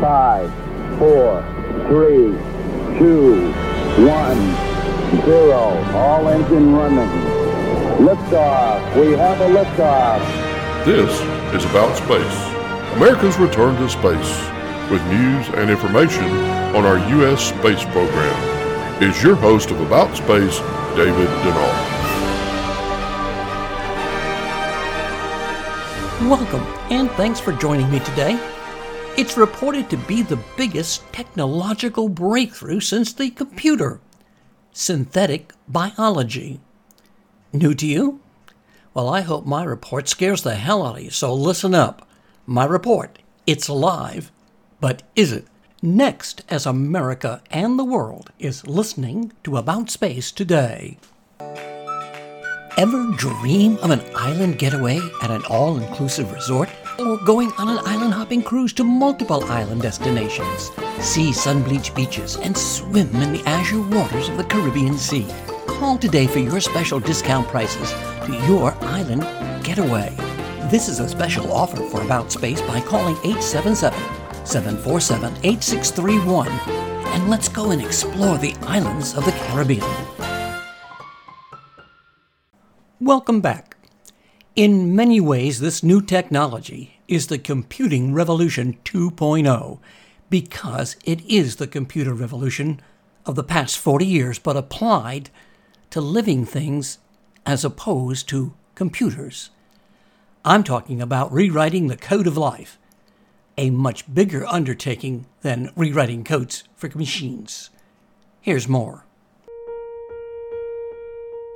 Five, four, three, two, one, zero. All engine running. Liftoff. We have a liftoff. This is About Space, America's return to space, with news and information on our U.S. space program. Is your host of About Space, David Denard. Welcome, and thanks for joining me today. It's reported to be the biggest technological breakthrough since the computer synthetic biology. New to you? Well, I hope my report scares the hell out of you, so listen up. My report, it's alive. But is it? Next, as America and the world is listening to About Space today. Ever dream of an island getaway at an all inclusive resort? Or going on an island hopping cruise to multiple island destinations? See sun bleached beaches and swim in the azure waters of the Caribbean Sea. Call today for your special discount prices to your island getaway. This is a special offer for About Space by calling 877 747 8631 and let's go and explore the islands of the Caribbean. Welcome back. In many ways, this new technology is the computing revolution 2.0 because it is the computer revolution of the past 40 years, but applied to living things as opposed to computers. I'm talking about rewriting the code of life, a much bigger undertaking than rewriting codes for machines. Here's more.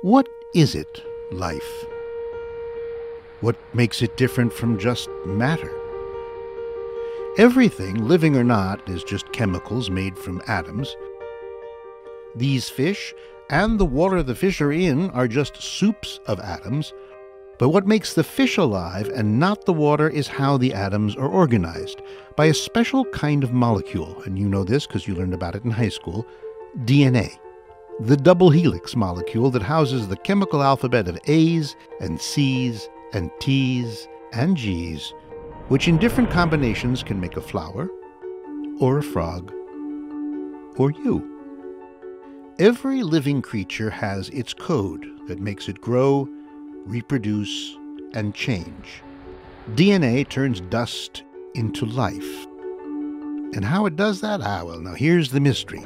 What is it life? What makes it different from just matter? Everything, living or not, is just chemicals made from atoms. These fish and the water the fish are in are just soups of atoms. But what makes the fish alive and not the water is how the atoms are organized by a special kind of molecule, and you know this because you learned about it in high school DNA the double helix molecule that houses the chemical alphabet of A's and C's and T's and G's, which in different combinations can make a flower, or a frog, or you. Every living creature has its code that makes it grow, reproduce, and change. DNA turns dust into life. And how it does that? Ah, well, now here's the mystery.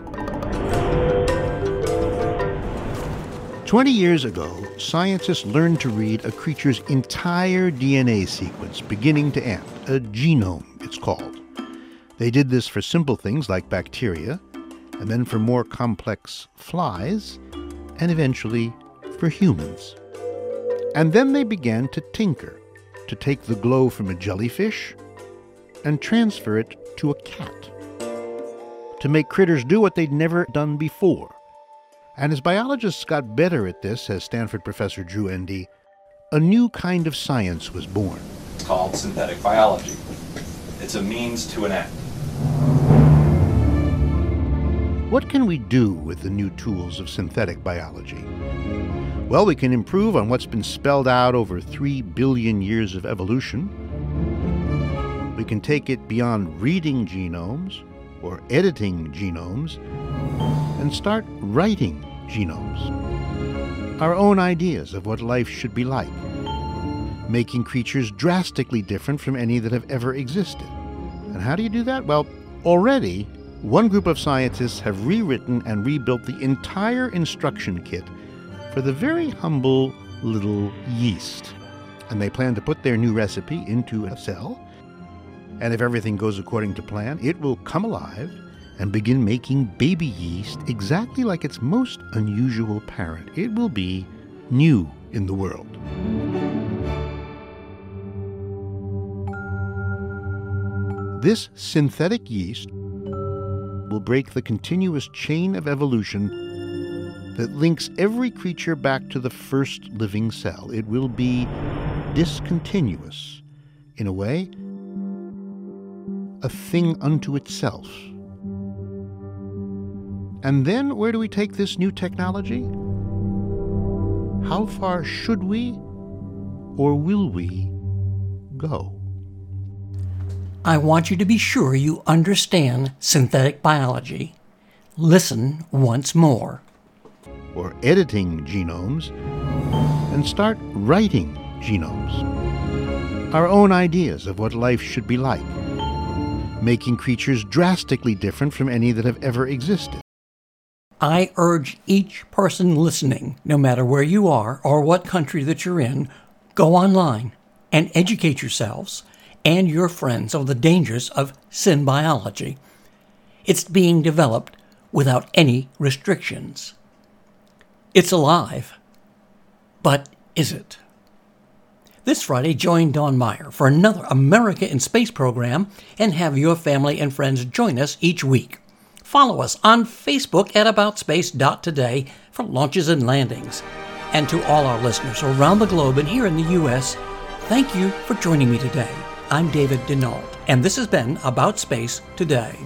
20 years ago, scientists learned to read a creature's entire DNA sequence, beginning to end, a genome, it's called. They did this for simple things like bacteria, and then for more complex flies, and eventually for humans. And then they began to tinker, to take the glow from a jellyfish and transfer it to a cat, to make critters do what they'd never done before and as biologists got better at this, as Stanford professor Drew Endy, a new kind of science was born. It's called synthetic biology. It's a means to an end. What can we do with the new tools of synthetic biology? Well, we can improve on what's been spelled out over 3 billion years of evolution. We can take it beyond reading genomes or editing genomes and start writing genomes. Our own ideas of what life should be like, making creatures drastically different from any that have ever existed. And how do you do that? Well, already, one group of scientists have rewritten and rebuilt the entire instruction kit for the very humble little yeast. And they plan to put their new recipe into a cell. And if everything goes according to plan, it will come alive and begin making baby yeast exactly like its most unusual parent. It will be new in the world. This synthetic yeast will break the continuous chain of evolution that links every creature back to the first living cell. It will be discontinuous, in a way, a thing unto itself. And then where do we take this new technology? How far should we or will we go? I want you to be sure you understand synthetic biology. Listen once more. Or editing genomes and start writing genomes. Our own ideas of what life should be like, making creatures drastically different from any that have ever existed. I urge each person listening, no matter where you are or what country that you're in, go online and educate yourselves and your friends on the dangers of synbiology. It's being developed without any restrictions. It's alive. But is it? This Friday, join Don Meyer for another America in Space program and have your family and friends join us each week. Follow us on Facebook at AboutSpace.today for launches and landings. And to all our listeners around the globe and here in the U.S., thank you for joining me today. I'm David Denault, and this has been About Space Today.